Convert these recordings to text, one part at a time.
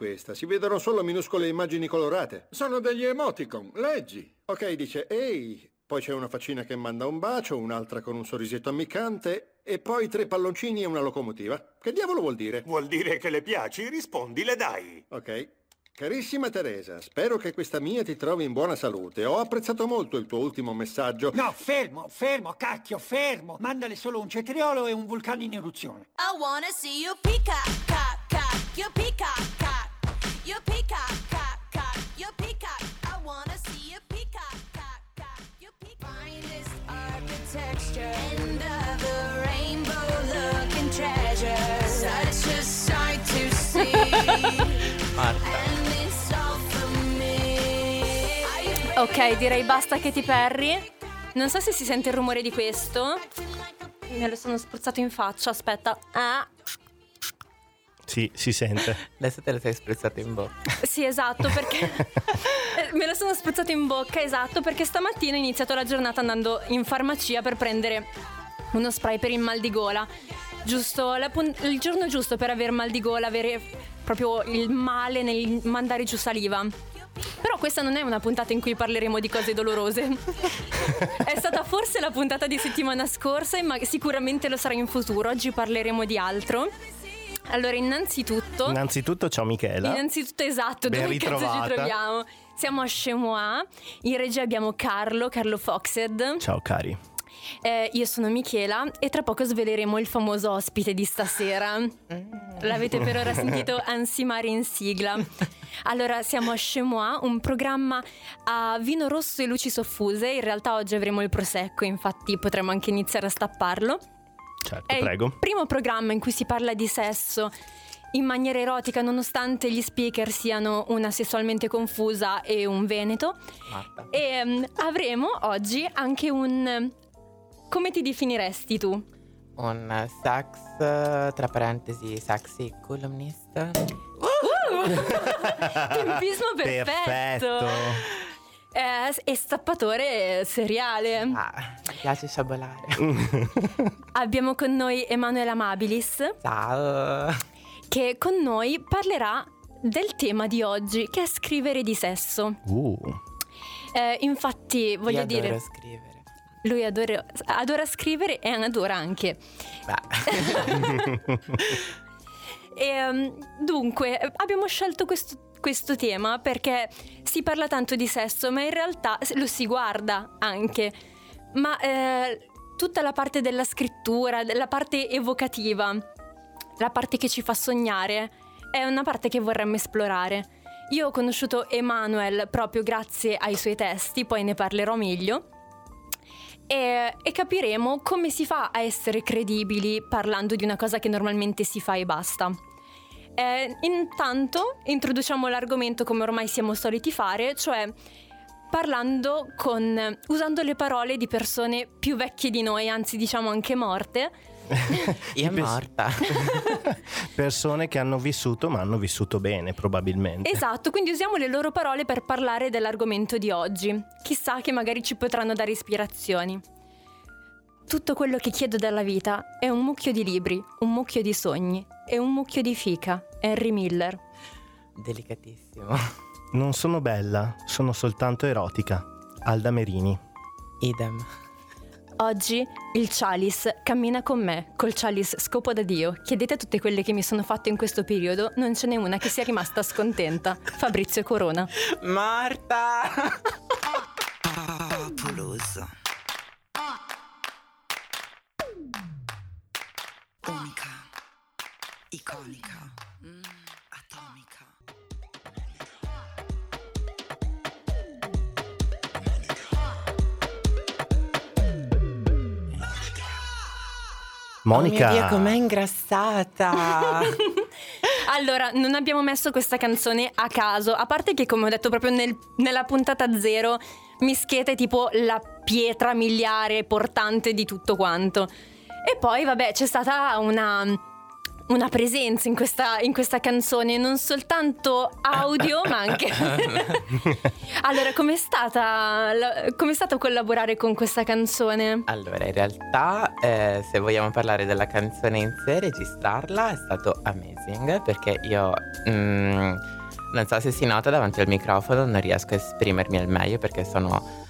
questa? Si vedono solo minuscole immagini colorate. Sono degli emoticon, leggi. Ok, dice ehi, poi c'è una faccina che manda un bacio, un'altra con un sorrisetto ammiccante e poi tre palloncini e una locomotiva. Che diavolo vuol dire? Vuol dire che le piaci? Rispondi, le dai. Ok. Carissima Teresa, spero che questa mia ti trovi in buona salute. Ho apprezzato molto il tuo ultimo messaggio. No, fermo, fermo, cacchio, fermo. Mandale solo un cetriolo e un vulcano in eruzione. I wanna see you peacock, cock, cock, you peacock, Ok, direi basta Katy Perry. Non so se si sente il rumore di questo. Me lo sono spruzzato in faccia, aspetta. Ah, Sì, si sente. Adesso te lo sei sprezzato in bocca. sì, esatto, perché me lo sono spruzzato in bocca, esatto, perché stamattina ho iniziato la giornata andando in farmacia per prendere uno spray per il mal di gola. Giusto, la pun- il giorno giusto per aver mal di gola, avere proprio il male nel mandare giù saliva. Però questa non è una puntata in cui parleremo di cose dolorose. è stata forse la puntata di settimana scorsa, ma sicuramente lo sarà in futuro. Oggi parleremo di altro. Allora, innanzitutto. Innanzitutto, ciao Michela. Innanzitutto esatto, Ben dove cazzo ci ritrovata. troviamo? Siamo a Chemois, in regia abbiamo Carlo, Carlo Foxed, Ciao cari. Eh, io sono Michela e tra poco sveleremo il famoso ospite di stasera. L'avete per ora sentito ansimare in sigla. Allora, siamo a Chemois, un programma a vino rosso e luci soffuse. In realtà oggi avremo il prosecco, infatti potremo anche iniziare a stapparlo. Certo, È prego. il primo programma in cui si parla di sesso in maniera erotica, nonostante gli speaker siano una sessualmente confusa e un veneto. Marta. E mm, avremo oggi anche un. Come ti definiresti tu? Un sax, tra parentesi, sexy columnista. Tempismo perfetto! Perfetto. Eh, e stappatore seriale. Ah, mi piace sciabolare. Abbiamo con noi Emanuele Amabilis, Ciao. che con noi parlerà del tema di oggi, che è scrivere di sesso. Uh, Eh, infatti, voglio Io adoro dire, scrivere. lui adora, adora scrivere e adora anche. Beh, E, ehm, dunque, abbiamo scelto questo, questo tema perché si parla tanto di sesso, ma in realtà lo si guarda anche. Ma eh, tutta la parte della scrittura, la parte evocativa, la parte che ci fa sognare, è una parte che vorremmo esplorare. Io ho conosciuto Emanuel proprio grazie ai suoi testi, poi ne parlerò meglio. E, e capiremo come si fa a essere credibili parlando di una cosa che normalmente si fa e basta. Eh, intanto introduciamo l'argomento come ormai siamo soliti fare, cioè parlando con usando le parole di persone più vecchie di noi, anzi diciamo anche morte. io è morta. persone che hanno vissuto, ma hanno vissuto bene, probabilmente. Esatto, quindi usiamo le loro parole per parlare dell'argomento di oggi. Chissà che magari ci potranno dare ispirazioni. Tutto quello che chiedo dalla vita è un mucchio di libri, un mucchio di sogni e un mucchio di fica. Henry Miller. Delicatissimo. Non sono bella, sono soltanto erotica. Alda Merini. Idem. Oggi il Chalice cammina con me, col Chalice scopo da Dio. Chiedete a tutte quelle che mi sono fatte in questo periodo, non ce n'è una che sia rimasta scontenta. Fabrizio Corona. Marta! Popoloso. Iconica. Mm, atomica. Monica. Oh mio Dio, com'è ingrassata! Allora, non abbiamo messo questa canzone a caso, a parte che come ho detto proprio nel- nella puntata zero, Mischeta è tipo la pietra miliare portante di tutto quanto. E poi, vabbè, c'è stata una, una presenza in questa, in questa canzone, non soltanto audio, ma anche. allora, com'è stata com'è stato collaborare con questa canzone? Allora, in realtà, eh, se vogliamo parlare della canzone in sé, registrarla è stato amazing perché io mm, non so se si nota davanti al microfono, non riesco a esprimermi al meglio perché sono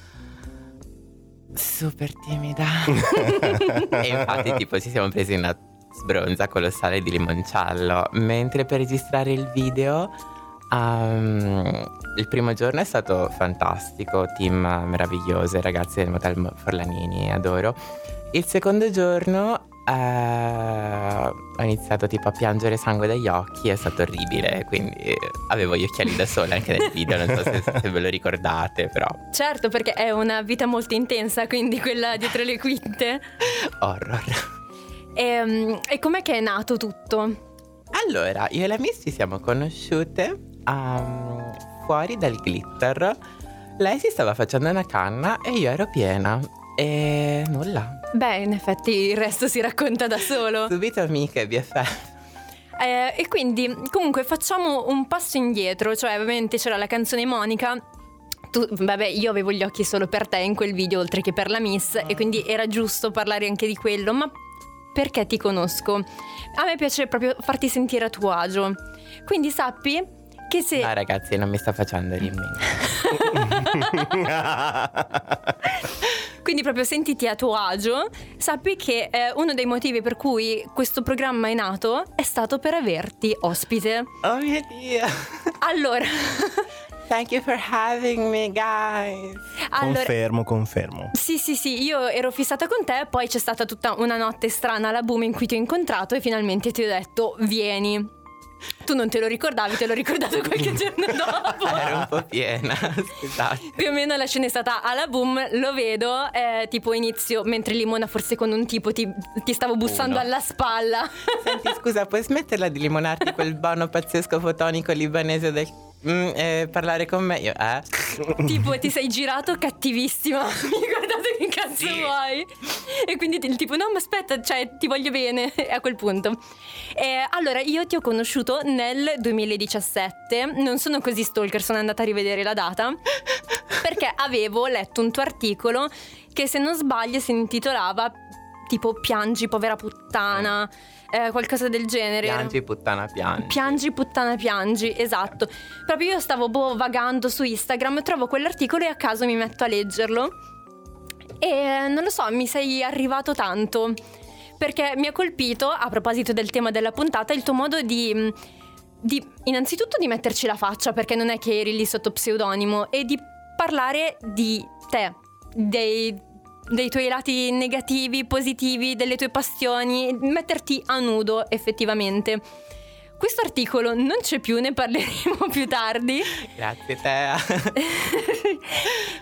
super timida. e infatti, tipo, ci siamo presi una sbronza colossale di limoncello. Mentre per registrare il video. ehm, il primo giorno è stato fantastico, team meraviglioso, i ragazzi del Motel Forlanini, adoro. Il secondo giorno eh, ho iniziato tipo a piangere sangue dagli occhi, è stato orribile, quindi avevo gli occhiali da sole anche nel video, non so se, se ve lo ricordate, però Certo, perché è una vita molto intensa, quindi quella dietro le quinte. horror. E, e com'è che è nato tutto? Allora, io e la Miss ci siamo conosciute ehm, fuori dal glitter. Lei si stava facendo una canna e io ero piena. E nulla. Beh, in effetti il resto si racconta da solo. Subito amiche, BFF. Eh, e quindi, comunque, facciamo un passo indietro, cioè ovviamente c'era la canzone Monica. Tu, vabbè, io avevo gli occhi solo per te in quel video, oltre che per la Miss, e quindi era giusto parlare anche di quello, ma perché ti conosco? A me piace proprio farti sentire a tuo agio. Quindi sappi che se... Ah ragazzi, non mi sta facendo rimmi. Quindi proprio sentiti a tuo agio, sappi che eh, uno dei motivi per cui questo programma è nato è stato per averti ospite. oh mio Dio. Allora, Thank you for having me, guys. allora Confermo, confermo. Sì, sì, sì, io ero fissata con te, poi c'è stata tutta una notte strana alla boom in cui ti ho incontrato e finalmente ti ho detto vieni. Tu non te lo ricordavi, te l'ho ricordato qualche giorno dopo. Ero un po' piena, scusate. Più o meno la scena è stata alla boom, lo vedo, eh, tipo inizio, mentre Limona forse con un tipo ti, ti stavo bussando Uno. alla spalla. Senti, scusa, puoi smetterla di limonarti quel bono pazzesco fotonico libanese del... mm, eh, parlare con me? Io, eh? tipo ti sei girato cattivissima, mi guardate che cazzo vuoi? E quindi il tipo no ma aspetta, cioè ti voglio bene a quel punto. Eh, allora io ti ho conosciuto nel 2017, non sono così stalker, sono andata a rivedere la data, perché avevo letto un tuo articolo che se non sbaglio si intitolava tipo piangi povera puttana, eh, qualcosa del genere. Piangi, puttana, piangi. Piangi puttana piangi, esatto. Proprio io stavo boh, vagando su Instagram, trovo quell'articolo e a caso mi metto a leggerlo. E eh, non lo so, mi sei arrivato tanto. Perché mi ha colpito, a proposito del tema della puntata, il tuo modo di. mh, di innanzitutto di metterci la faccia, perché non è che eri lì sotto pseudonimo, e di parlare di te, dei, dei tuoi lati negativi, positivi, delle tue passioni, metterti a nudo effettivamente. Questo articolo non c'è più, ne parleremo più tardi. Grazie, Tea.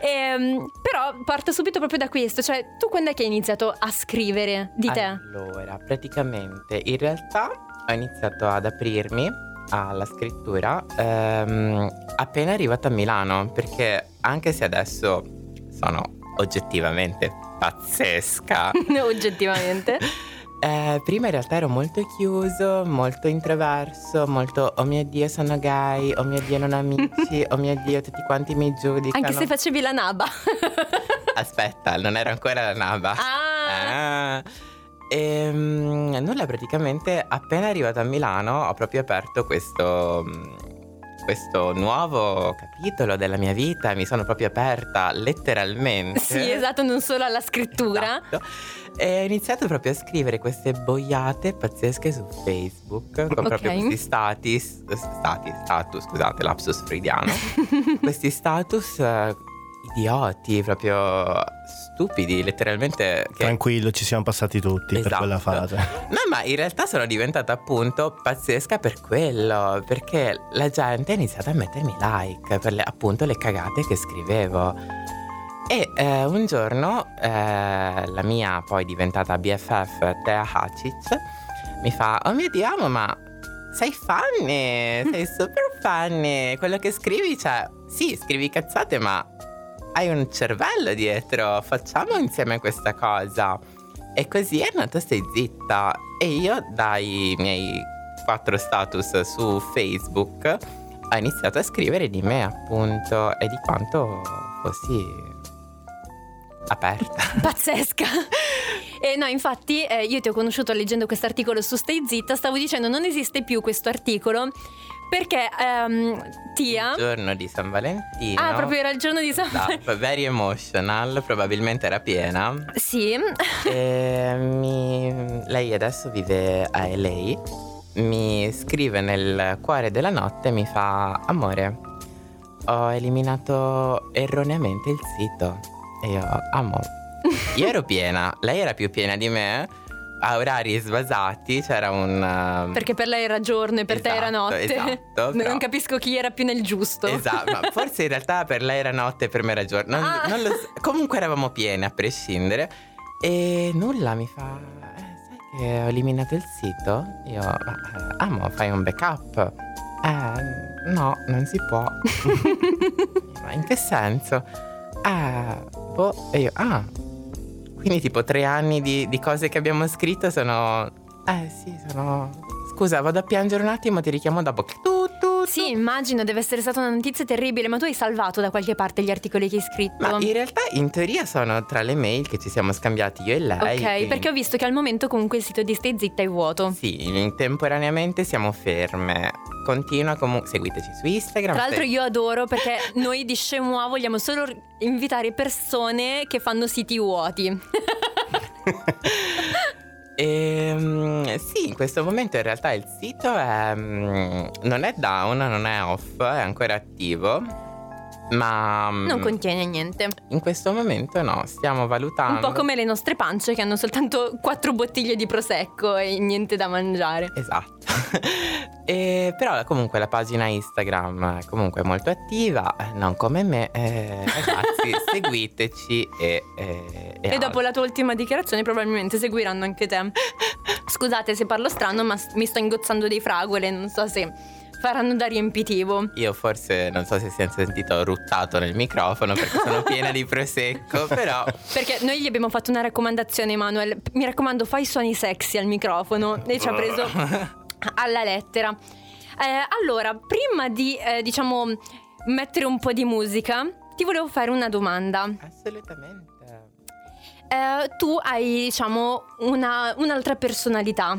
Ehm, però parto subito proprio da questo, cioè tu quando è che hai iniziato a scrivere di te? Allora, praticamente, in realtà ho iniziato ad aprirmi alla scrittura ehm, appena arrivata a Milano, perché anche se adesso sono oggettivamente pazzesca, Oggettivamente. eh, prima in realtà ero molto chiuso, molto introverso, molto oh mio Dio sono gay, oh mio Dio non amici, oh mio Dio tutti quanti mi giudicano. Anche se facevi la naba. Aspetta, non era ancora la nava. Ah. Ah. Ehm, nulla, praticamente appena arrivata a Milano ho proprio aperto questo, mm, questo nuovo capitolo della mia vita, mi sono proprio aperta letteralmente. Sì, esatto, non solo alla scrittura. Esatto. E ho iniziato proprio a scrivere queste boiate pazzesche su Facebook con proprio Ok. questi status, stati, status, scusate, lapsus freudiano. questi status eh, idioti, proprio stupidi, letteralmente. Che... Tranquillo, ci siamo passati tutti per Esatto. quella fase. No, ma in realtà sono diventata appunto pazzesca per quello, perché la gente ha iniziato a mettermi like per le, appunto le cagate che scrivevo. E eh, un giorno eh, la mia poi diventata BFF Tea Hacic mi fa Oh mio Dio, ma sei funny, sei super funny. Quello che scrivi, cioè, sì, scrivi cazzate, ma hai un cervello dietro. Facciamo insieme questa cosa. E così è nato Stai Zitta. E io dai miei quattro status su Facebook ho iniziato a scrivere di me, appunto, e di quanto fossi aperta. Pazzesca. E no, infatti eh, io ti ho conosciuto leggendo questo articolo su Stay Zitta, stavo dicendo non esiste più questo articolo perché ehm, Tia... Il giorno di San Valentino. Ah, proprio era il giorno di San Esatto, very emotional, probabilmente era piena. Sì. E mi- Lei adesso vive a LA. Mi scrive nel cuore della notte e mi fa: Amore, ho eliminato erroneamente il sito. E io amo. Io ero piena, lei era più piena di me. A orari sbasati c'era un. uh, Perché per lei era giorno e per te era Esatto, notte. esatto, non però- capisco chi era più nel giusto. Esatto, ma forse in realtà per lei era notte e per me era giorno. Non, Ah. non lo so. Comunque eravamo piene a prescindere. E nulla mi fa. "Eh, sai che ho eliminato il sito? Io. "Ma, eh, amo, fai un backup. Eh, no, non si può. ma in che senso? Ah, boh. E io. Ah. Quindi tipo tre anni di, di cose che abbiamo scritto sono. Eh sì, sono. Scusa, vado a piangere un attimo, ti richiamo dopo. Tu. Sì, immagino, deve essere stata una notizia terribile, ma tu hai salvato da qualche parte gli articoli che hai scritto. Ma in realtà in teoria sono tra le mail che ci siamo scambiati io e lei. Ok, quindi- perché ho visto che al momento comunque il sito di Stay Zitta è vuoto. Sì, temporaneamente siamo ferme. Continua comunque. Seguiteci su Instagram. Tra l'altro io adoro perché noi di Chemois vogliamo solo invitare persone che fanno siti vuoti. Ehm, sì, in questo momento in realtà il sito è, mm, non è down, non è off, è ancora attivo. Ma mm, Non contiene niente. in questo momento no, stiamo valutando. Un po' come le nostre pance che hanno soltanto quattro bottiglie di prosecco e niente da mangiare. Esatto. E, però comunque la pagina Instagram è comunque molto attiva, eh, non come me. eh, ragazzi, seguiteci e, e, E dopo la tua ultima dichiarazione probabilmente seguiranno anche te. Scusate se parlo strano, ma mi sto ingozzando dei fragole, non so se faranno da riempitivo. Io forse non so se si è sentito ruttato nel microfono perché sono piena di prosecco, però Perché noi gli abbiamo fatto una raccomandazione, Manuel. Mi raccomando, fai suoni sexy al microfono. E ci ha preso alla lettera. Eh, allora, prima di, eh, diciamo, mettere un po' di musica, ti volevo fare una domanda. assolutamente. Eh, tu hai, diciamo, una- un'altra personalità.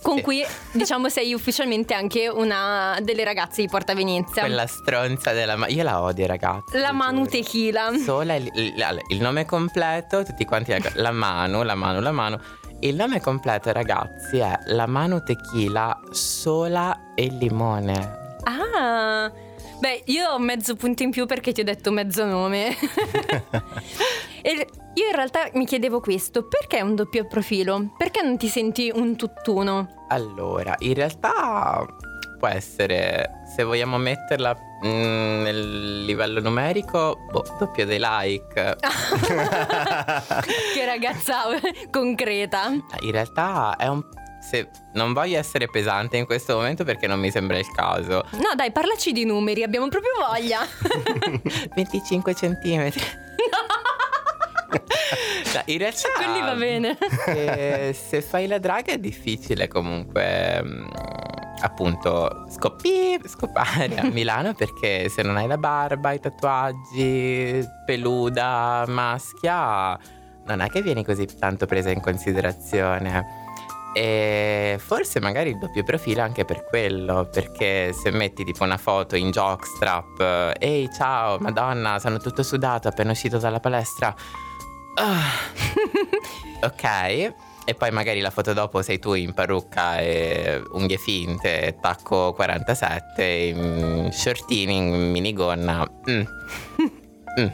Con cui, diciamo, sei ufficialmente anche una delle ragazze di Porta Venezia. Quella stronza della ma- io la odio, ragazzi. La Manu giuro. Tequila. Sola il, il- il nome completo, tutti quanti la, la Manu, la Manu, la Manu. Il nome completo, ragazzi, è La Manu Tequila Sola e Limone. Ah, beh, io ho mezzo punto in più perché ti ho detto mezzo nome. e io in realtà mi chiedevo questo, perché un doppio profilo? Perché non ti senti un tutt'uno? Allora, in realtà può essere, se vogliamo metterla mm, nel livello numerico, boh, doppio dei like. che ragazza concreta. In realtà è un... Se, non voglio essere pesante in questo momento perché non mi sembra il caso. No, dai, parlaci di numeri, abbiamo proprio voglia. 25 centimetri. No, in realtà Quelli va bene. Se, se fai la draga è difficile comunque mm, appunto scoppi, scopare a Milano perché se non hai la barba, i tatuaggi, peluda, maschia, non è che vieni così tanto presa in considerazione. E forse magari il doppio profilo anche per quello, perché se metti tipo una foto in jockstrap, eh, ehi ciao, madonna, sono tutto sudato appena uscito dalla palestra. Ah. ok, e poi magari la foto dopo sei tu in parrucca e unghie finte, tacco 47, in shortini, in minigonna. Mm. Mm.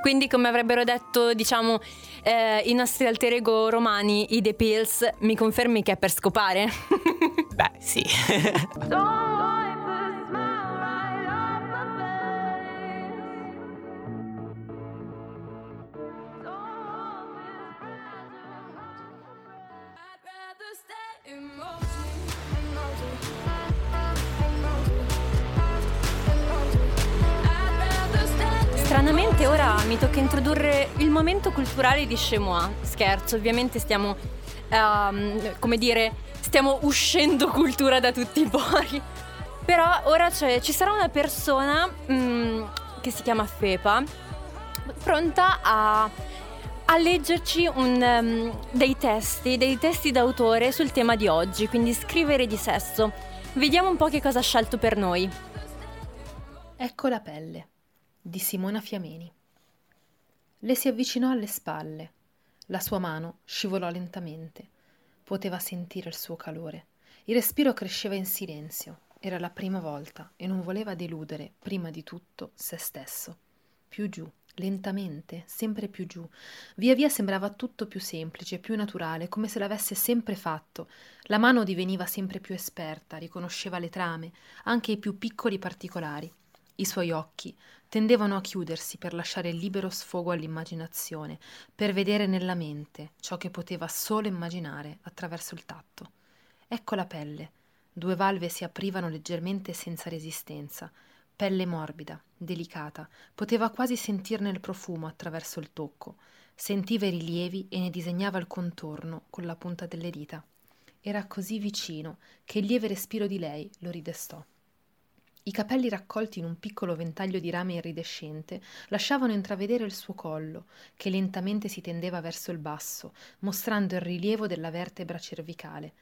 Quindi, come avrebbero detto, diciamo, eh, i nostri alter ego romani, i The Pills, mi confermi che è per scopare? Beh, sì. Stranamente ora mi tocca introdurre il momento culturale di Chemois. Scherzo, ovviamente stiamo, ehm, come dire, stiamo uscendo cultura da tutti i pori. Però ora ci sarà una persona mm, che si chiama Fepa, pronta a, a leggerci un, ehm, dei testi, dei testi d'autore sul tema di oggi, quindi scrivere di sesso. Vediamo un po' che cosa ha scelto per noi. Ecco la pelle di Simona Fiameni. Le si avvicinò alle spalle. La sua mano scivolò lentamente. Poteva sentire il suo calore. Il respiro cresceva in silenzio. Era la prima volta e non voleva deludere, prima di tutto, se stesso. Più giù, lentamente, sempre più giù. Via via sembrava tutto più semplice, più naturale, come se l'avesse sempre fatto. La mano diveniva sempre più esperta, riconosceva le trame, anche i più piccoli particolari. I suoi occhi tendevano a chiudersi per lasciare libero sfogo all'immaginazione, per vedere nella mente ciò che poteva solo immaginare attraverso il tatto. Ecco la pelle. Due valve si aprivano leggermente senza resistenza. Pelle morbida, delicata, poteva quasi sentirne il profumo attraverso il tocco. Sentiva i rilievi e ne disegnava il contorno con la punta delle dita. Era così vicino che il lieve respiro di lei lo ridestò. I capelli raccolti in un piccolo ventaglio di rame iridescente lasciavano intravedere il suo collo, che lentamente si tendeva verso il basso, mostrando il rilievo della vertebra cervicale.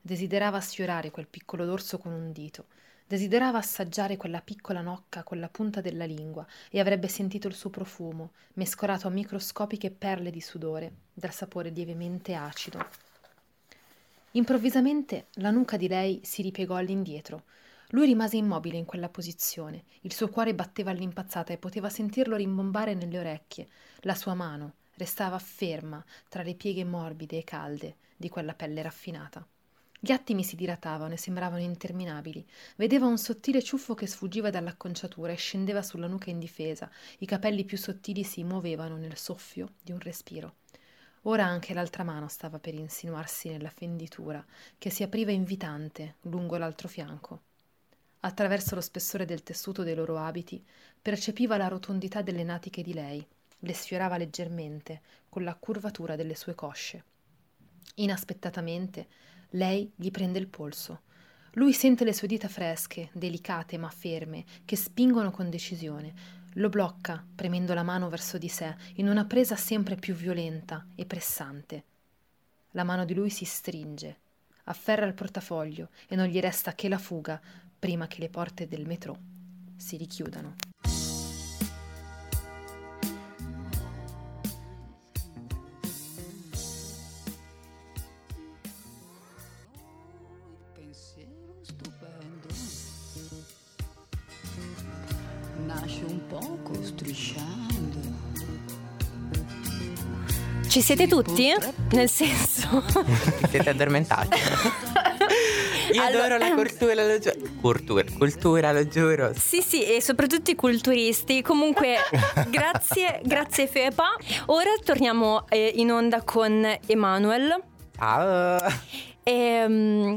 Desiderava sfiorare quel piccolo dorso con un dito, desiderava assaggiare quella piccola nocca con la punta della lingua e avrebbe sentito il suo profumo, mescolato a microscopiche perle di sudore, dal sapore lievemente acido. Improvvisamente la nuca di lei si ripiegò all'indietro. Lui rimase immobile in quella posizione, il suo cuore batteva all'impazzata e poteva sentirlo rimbombare nelle orecchie. La sua mano restava ferma tra le pieghe morbide e calde di quella pelle raffinata. Gli attimi si dilatavano e sembravano interminabili. Vedeva un sottile ciuffo che sfuggiva dall'acconciatura e scendeva sulla nuca indifesa. I capelli più sottili si muovevano nel soffio di un respiro. Ora anche l'altra mano stava per insinuarsi nella fenditura, che si apriva invitante lungo l'altro fianco. Attraverso lo spessore del tessuto dei loro abiti percepiva la rotondità delle natiche di lei, le sfiorava leggermente con la curvatura delle sue cosce. Inaspettatamente lei gli prende il polso. Lui sente le sue dita fresche, delicate ma ferme, che spingono con decisione. Lo blocca, premendo la mano verso di sé, in una presa sempre più violenta e pressante. La mano di lui si stringe, afferra il portafoglio e non gli resta che la fuga prima che le porte del metro si richiudano. Pensiero stupendo. Nasce un poco strisciando. Ci siete tutti? Nel senso... Siete addormentati? Io Allora- adoro la cultura, lo giuro. Cultura, cultura, lo giuro. Sì, sì, e soprattutto i culturisti. Comunque, grazie, grazie Fepa. Ora torniamo eh, in onda con Emanuel. Ciao. E, mm,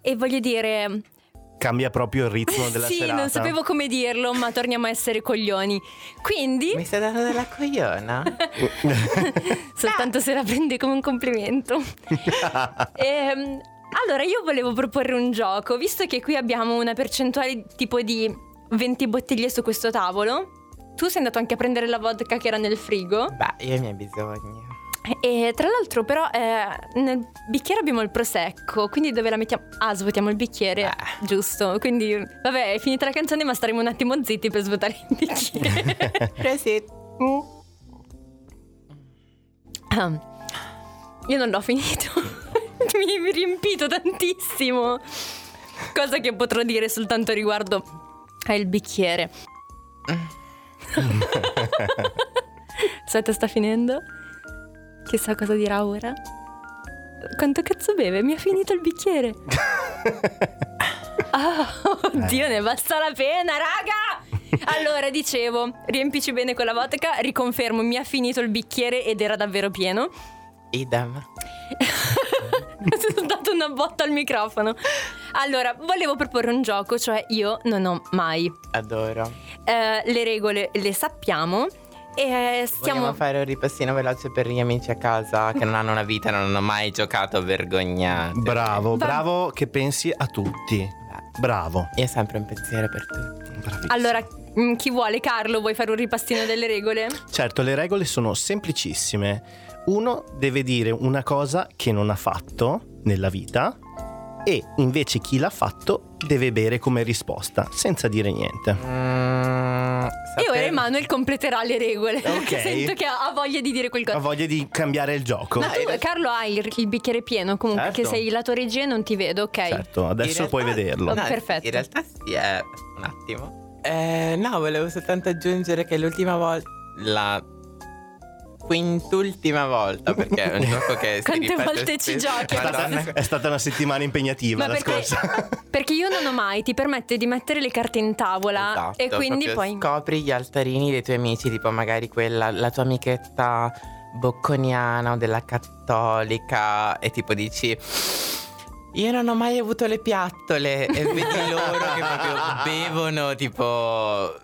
e voglio dire, Cambia proprio il ritmo della sì, serata. non sapevo come dirlo, ma torniamo a essere coglioni. Quindi, Mi stai dando della cogliona? soltanto se la prende come un complimento. Ehm, allora, io volevo proporre un gioco, visto che qui abbiamo una percentuale tipo di 20 bottiglie su questo tavolo. Tu sei andato anche a prendere la vodka che era nel frigo. Beh, io ho i miei bisogni. E tra l'altro, però, eh, nel bicchiere abbiamo il prosecco. Quindi dove la mettiamo? Ah, svuotiamo il bicchiere. Eh. Giusto. Quindi, vabbè, è finita la canzone, ma staremo un attimo zitti per svuotare il bicchiere. Prosit. Ah, Io non l'ho finito. Mi, mi riempito tantissimo. Cosa che potrò dire soltanto riguardo al bicchiere. Aspetta, sta finendo. Chissà cosa dirà ora. Quanto cazzo beve? Mi ha finito il bicchiere. Ah, oddio, ne basta la pena, raga! Allora, dicevo, riempici bene con la vodka, riconfermo, mi ha finito il bicchiere ed era davvero pieno. Idem. Ho dato una botta al microfono. Allora, volevo proporre un gioco, cioè io non ho mai. Adoro. Eh, le regole le sappiamo e stiamo... Vogliamo fare un ripassino veloce per gli amici a casa che non hanno una vita e non hanno mai giocato vergognati. Bravo, Va- bravo che pensi a tutti. Bravo. Io ho sempre un pensiero per tutti. Bravissimo. Allora, mm, chi vuole? Carlo, vuoi fare un ripassino delle regole? Certo, le regole sono semplicissime. Uno deve dire una cosa che non ha fatto nella vita e invece chi l'ha fatto deve bere come risposta, senza dire niente. Mm, E ora Emanuele completerà le regole. Ok. Sento che ha ha voglia di dire Ha qualcosa. voglia di cambiare il gioco. Ma tu, Carlo, hai il, il bicchiere pieno comunque, Certo. che sei la tua regia e non ti vedo, ok? Certo, adesso realtà- puoi vederlo. No. Perfetto. In realtà sì, è un attimo. Eh, no, volevo soltanto aggiungere che l'ultima volta. La quintultima volta, perché è un gioco che Quante volte ci giochi? È stata, è stata una settimana impegnativa Ma la perché, scorsa. perché io non ho mai, ti permette di mettere le carte in tavola Esatto, e quindi poi... scopri gli altarini dei tuoi amici, tipo magari quella, la tua amichetta bocconiana o della cattolica, e tipo dici. Io non ho mai avuto le piattole e vedi loro che proprio bevono tipo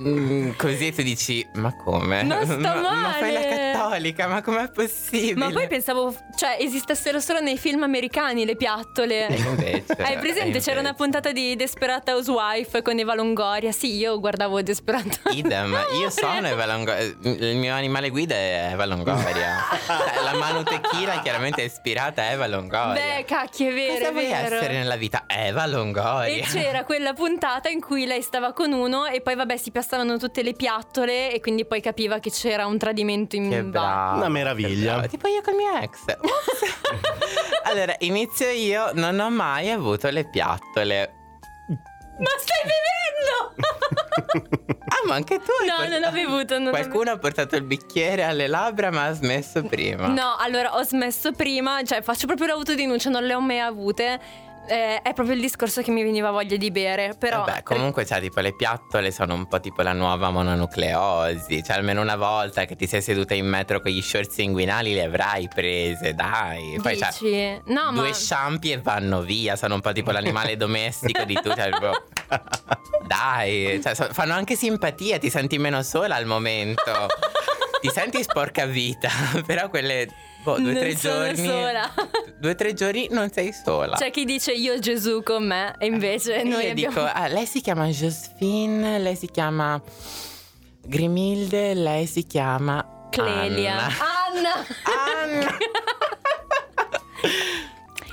mm, così tu dici ma come? Non sta ma, ma fai la male." cattolica, ma com'è possibile? Ma poi pensavo, cioè, esistessero solo nei film americani le piattole. E invece, Hai presente? e C'era una invece. puntata di Desperata Housewife con Eva Longoria. Sì, io guardavo Desperata. Idem, io sono Eva Longoria, il mio animale guida è Eva Longoria. Cioè, la Manu Tequila chiaramente è ispirata a Eva Longoria. Beh, cacchio, è vero, Cosa è vuoi vero. essere nella vita? Eva Longoria. E c'era quella puntata in cui lei stava con uno e poi vabbè si passavano tutte le piattole e quindi poi capiva che c'era un tradimento in Che bar. brava. Una meraviglia. Tipo io col mio ex. Allora, inizio io, non ho mai avuto le piattole. Ma stai bevendo? Ah, ma anche tu hai no, portato- non ho bevuto. Non ho Qualcuno ha portato il bicchiere alle labbra ma ha smesso prima. No, allora ho smesso prima, cioè faccio proprio l'autodenuncia, non le ho mai avute. Eh, è proprio il discorso che mi veniva voglia di bere, però... Vabbè, comunque, cioè, tipo, le piattole sono un po' tipo la nuova mononucleosi. Cioè, almeno una volta che ti sei seduta in metro con gli shorts inguinali, le avrai prese, dai. Poi, cioè, Dici? No, ma... due shampoo e vanno via. Sono un po' tipo l'animale domestico di tu. Cioè, proprio- Dai, cioè, so- fanno anche simpatia, ti senti meno sola al momento. ti senti sporca vita, però quelle boh, due o tre sono giorni. sola. Due o tre giorni non sei sola. C'è chi dice io Gesù con me e invece E noi io abbiamo... dico, ah, lei si chiama Josephine, lei si chiama Grimilde, lei si chiama Clelia. Anna. Anna! Anna.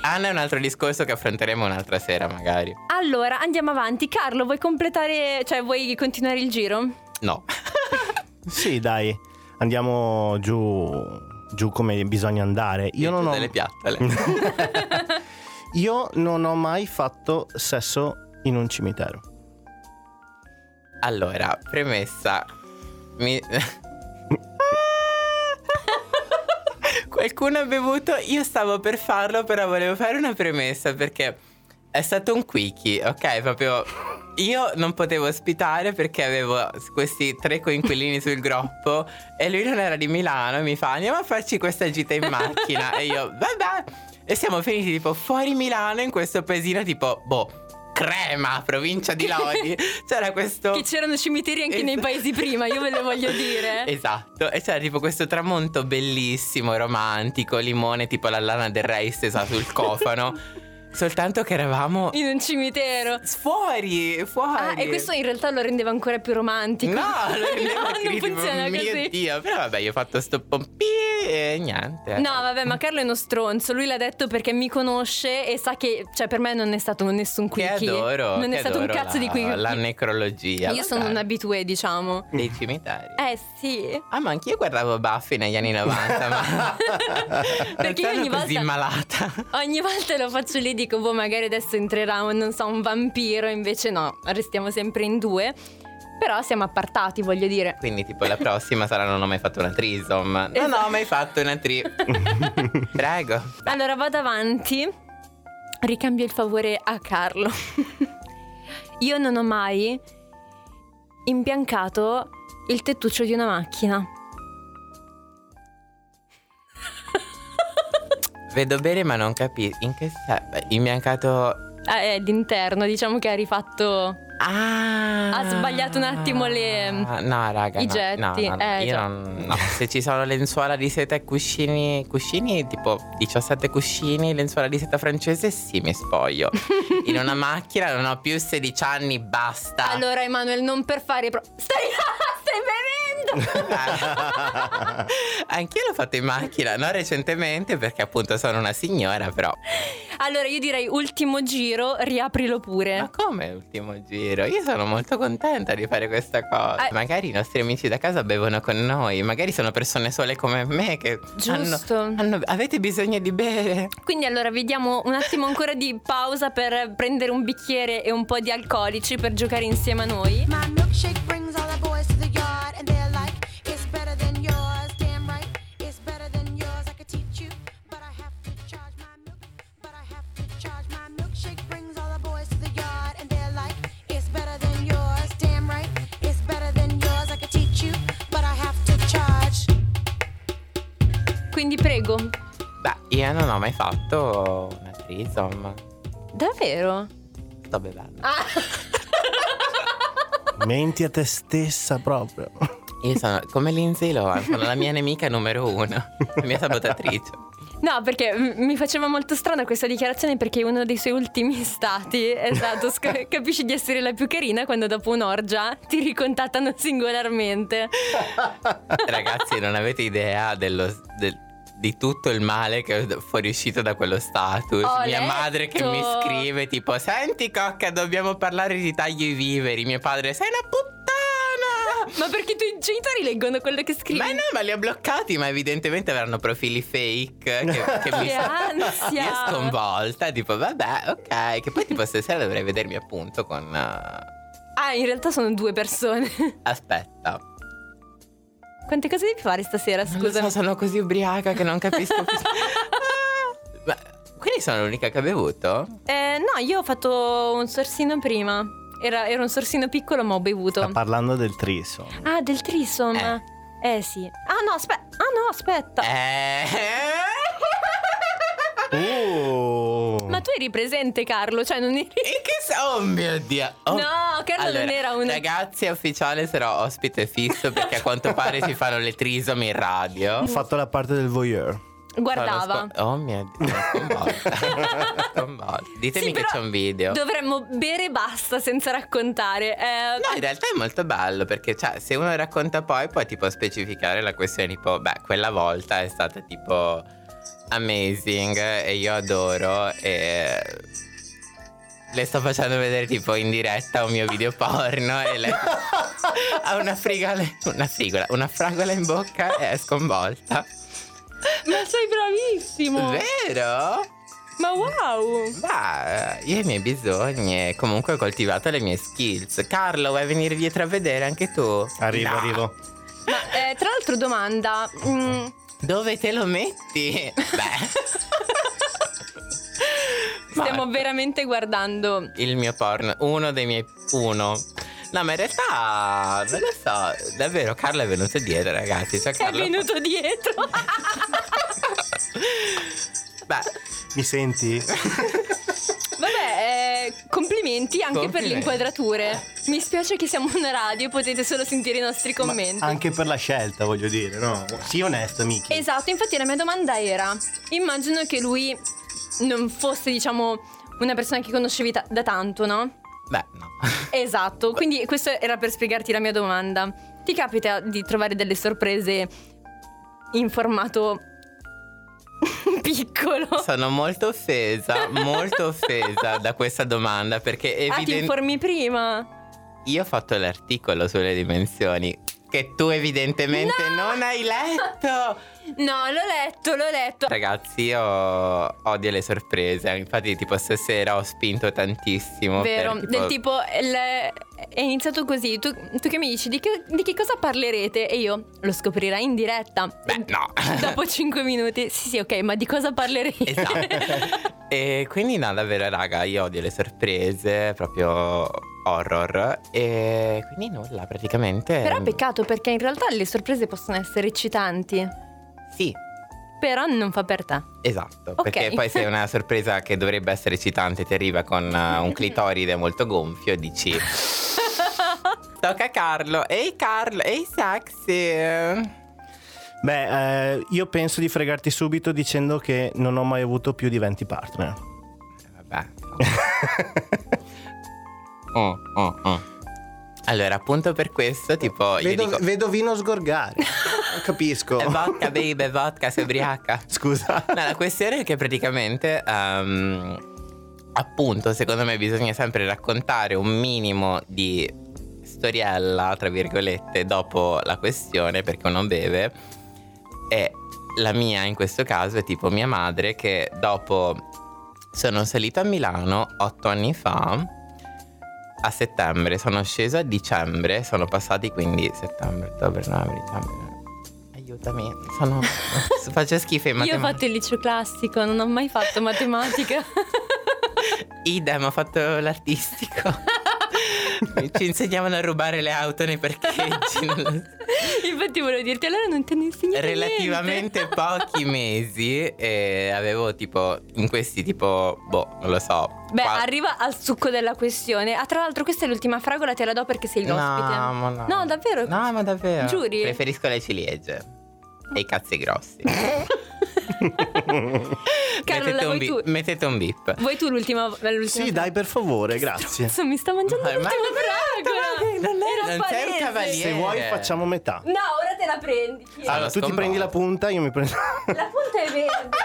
Anna è un altro discorso che affronteremo un'altra sera magari. Allora, andiamo avanti. Carlo, vuoi completare, cioè vuoi continuare il giro? No. Sì, dai, andiamo giù, giù come bisogna andare. Io non ho, delle io non ho mai fatto sesso in un cimitero. allora, premessa. Mi... Qualcuno ha bevuto, io stavo per farlo, però volevo fare una premessa perché è stato un quickie, ok? Proprio io non potevo ospitare perché avevo questi tre coinquilini sul gruppo e lui non era di Milano e mi fa andiamo a farci questa gita in macchina e io vabbè e siamo finiti tipo fuori Milano in questo paesino tipo boh Crema, provincia di Lodi. C'era questo Che c'erano cimiteri anche nei Esatto. paesi prima, io ve lo voglio dire. Esatto, e c'era tipo questo tramonto bellissimo, romantico, limone tipo la lana del re stesa sul cofano. Soltanto che eravamo In un cimitero. fuori, fuori. Ah, e questo in realtà lo rendeva ancora più romantico. No, no non funziona mio così. Dio. Però vabbè, io ho fatto sto pompi e niente. No, vabbè, ma Carlo è uno stronzo. Lui l'ha detto perché mi conosce e sa che, cioè, per me non è stato nessun Che quickie. adoro. Non che è stato un cazzo la, di quickie. La necrologia. Io sono un abitué, diciamo. Dei cimiteri. Eh sì. Ah, ma anch'io guardavo Buffy negli anni 90, ma. Perché io ogni sono così volta- malata. Ogni volta lo faccio lì, dico, boh, magari adesso entrerà, non so, un vampiro, invece no, restiamo sempre in due. Però siamo appartati, voglio dire. Quindi, tipo, la prossima sarà non ho mai fatto una trisom. Non ho mai fatto una tri. Prego. Allora vado avanti, ricambio il favore a Carlo. Io non ho mai imbiancato il tettuccio di una macchina. Vedo bene ma non capisco. In che senso? Imbiancato... Ah, è d'interno, diciamo che ha rifatto... Ah! Ha sbagliato un attimo le... Ah, No, raga, I no, getti, no, eh, io non- no. Se ci sono lenzuola di seta e cuscini, cuscini tipo 17 cuscini, lenzuola di seta francese, sì, mi spoglio. In una macchina non ho più 16 anni, basta. Allora Emanuele, non per fare... Pro... Stai... Stai bevendo! Anch'io l'ho fatto in macchina, non recentemente perché appunto sono una signora, però. Allora io direi ultimo giro, riaprilo pure. Ma come ultimo giro? Io sono molto contenta di fare questa cosa. Eh. Magari i nostri amici da casa bevono con noi, magari sono persone sole come me che Giusto. hanno, hanno- avete bisogno di bere. Quindi allora vediamo un attimo ancora di pausa per prendere un bicchiere e un po' di alcolici per giocare insieme a noi. My milkshake io non ho mai fatto una trisom. Davvero? Sto bevendo. Ah, Menti a te stessa proprio. Io sono come Lindsay Lohan, sono la mia nemica numero uno, la mia sabotatrice. No, perché mi faceva molto strana questa dichiarazione perché uno dei suoi ultimi stati è stato sc- capisci di essere la più carina quando dopo un'orgia ti ricontattano singolarmente. Ragazzi, non avete idea dello, del- di tutto il male che è fuoriuscito da quello status. Ho Mia letto. madre che mi scrive tipo Senti cocca, dobbiamo parlare di tagli ai viveri. Mio padre, sei una puttana! Ma perché i tuoi genitori leggono quello che scrivi? Ma no, ma li ho bloccati, ma evidentemente avranno profili fake che, che mi Che ansia! Ha sconvolta, tipo vabbè, ok. Che poi tipo stasera dovrei vedermi appunto con... eh, Ah, in realtà sono due persone. Aspetta. Quante cose devi fare stasera, Non lo scusa? so, sono così ubriaca che non capisco più. Ma quindi sono l'unica che ha bevuto? Eh, no, io ho fatto un sorsino prima. Era, era un sorsino piccolo, ma ho bevuto. Sta parlando del triso. Ah, del trisom. Eh. Eh, sì. Ah, no, aspetta. Ah, no, aspetta. Eh. Oh. Tu eri presente, Carlo? Cioè, non eri. In che se- Oh mio dio! Oh. No, Carlo non Allora, era un. Ragazzi, è ufficiale, sarò ospite fisso perché a quanto pare si fanno le trisomi in radio. Ho fatto la parte del voyeur. Guardava. Sco- oh mio dio, sono sconvolta. Ditemi Sì, che c'è un video. Dovremmo bere e basta senza raccontare. Eh, No, in realtà è molto bello perché cioè, se uno racconta poi puoi tipo specificare la questione tipo, beh, quella volta è stata tipo amazing e io adoro e le sto facendo vedere tipo in diretta un mio video porno e lei ha una frigola, una frigola, una fragola in bocca e è sconvolta. Ma sei bravissimo! Vero? Ma wow! Beh, io ho i miei bisogni e comunque ho coltivato le mie skills. Carlo, vuoi venire dietro a vedere anche tu? Arrivo, No. arrivo. Ma eh, tra l'altro, domanda. mm, Dove te lo metti? Beh. stiamo Ma- veramente guardando. Il mio porno, uno dei miei. Uno. No, ma in realtà non lo so. Davvero, Carlo è venuto dietro, ragazzi. Cioè, È Carlo... venuto dietro. Beh, Mi senti? Vabbè, eh, complimenti anche per Complimenti. le inquadrature. Mi spiace che siamo una radio e potete solo sentire i nostri Ma commenti. anche per la scelta, voglio dire, no? Sii onesto, Miki. Esatto, infatti la mia domanda era: immagino che lui non fosse, diciamo, una persona che conoscevi ta- da tanto, no? beh, no. Esatto, quindi questo era per spiegarti la mia domanda. Ti capita di trovare delle sorprese in formato piccolo? Sono molto offesa, molto offesa da questa domanda perché Ah, ti evidentemente. informi prima? Io ho fatto l'articolo sulle dimensioni che tu evidentemente No! non hai letto. No, l'ho letto, l'ho letto. Ragazzi, io odio le sorprese. Infatti, tipo, stasera ho spinto tantissimo. Vero, per, del tipo il- è iniziato così. Tu, tu che mi dici di che, di che cosa parlerete? E io lo scoprirai in diretta. Beh, no. Dopo 5 minuti. Sì, sì, ok, ma di cosa parlerete? Esatto. e quindi, no, davvero, raga, io odio le sorprese, proprio horror. E quindi nulla, praticamente. Però peccato perché in realtà le sorprese possono essere eccitanti. Sì. però non fa per te. Esatto, Ok. perché poi se una sorpresa che dovrebbe essere eccitante ti arriva con eh, un clitoride molto gonfio, dici tocca a Carlo, ehi Carlo, ehi sexy. Beh, eh, io penso di fregarti subito dicendo che non ho mai avuto più di 20 partner. Vabbè. Mm, mm, mm. Allora, appunto per questo, tipo, Vedo, dico... vedo vino sgorgare. Capisco. È vodka, baby, è vodka, sei ubriaca. Scusa. No, la questione è che praticamente, ehm, appunto, secondo me bisogna sempre raccontare un minimo di storiella, tra virgolette, dopo la questione, perché uno beve. E la mia, in questo caso, è tipo mia madre che dopo sono salita a Milano otto anni fa. A settembre sono scesa a dicembre, sono passati quindi settembre, ottobre, novembre, dicembre. Aiutami, sono. faccio schifo in Io ho matematica. fatto il liceo classico, non ho mai fatto matematica. Idem, ho fatto l'artistico. Ci insegnavano a rubare le auto nei parcheggi. Infatti volevo dirti, allora non te ne insegno Relativamente pochi mesi e avevo tipo in questi tipo, boh, non lo so. Beh, qua- arriva al succo della questione. Ah, tra l'altro, questa è l'ultima fragola, te la do perché sei No, l'ospite. ma no. No, davvero? No, ma davvero. Giuri? Preferisco le ciliegie. E i cazzi grossi. Carlo, mettete, un vuoi tu? bip, mettete un bip. Vuoi tu l'ultima? l'ultima Sì, dai, per favore, grazie. Cazzo, mi sta mangiando Ma- ma- l'ultima fragola. non è- Era non sei un cavaliere. Se vuoi facciamo metà. No, ora te la prendi. Chi- Allora, tu ti prendi la punta, io mi prendo... La punta è verde.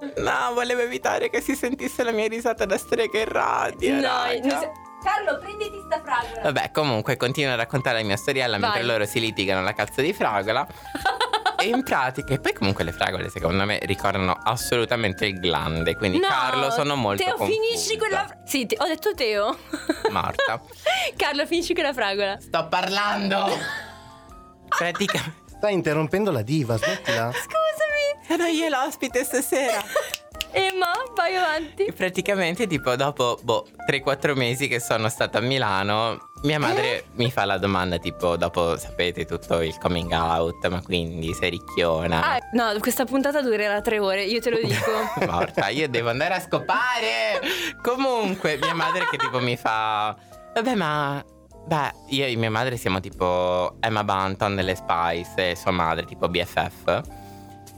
No, volevo evitare che si sentisse la mia risata da strega in radio. no, raga. Carlo, prenditi sta fragola. Vabbè, comunque continuo a raccontare la mia storiella mentre Vai. loro si litigano la cazzo di fragola. e in pratica, e poi comunque le fragole secondo me ricordano assolutamente il glande. Quindi No, Carlo sono molto Teo, confusa. finisci quella. fra- Sì, ti- ho detto Teo. Morta. Carlo, finisci quella fragola. Sto parlando. Praticamente. Stai interrompendo la diva, smettila. Scusami. Sono io l'ospite stasera. Emma, vai avanti. E praticamente, tipo, dopo boh, 3-4 mesi che sono stata a Milano, mia madre mi fa la domanda, tipo, dopo sapete tutto il coming out, ma quindi sei ricchiona. Ah, no, questa puntata durerà tre ore, io te lo dico. Morta, io devo andare a scopare. Comunque, mia madre che tipo mi fa. Vabbè, ma. Beh, io e mia madre siamo tipo Emma Bunton nelle Spice e sua madre, tipo BFF.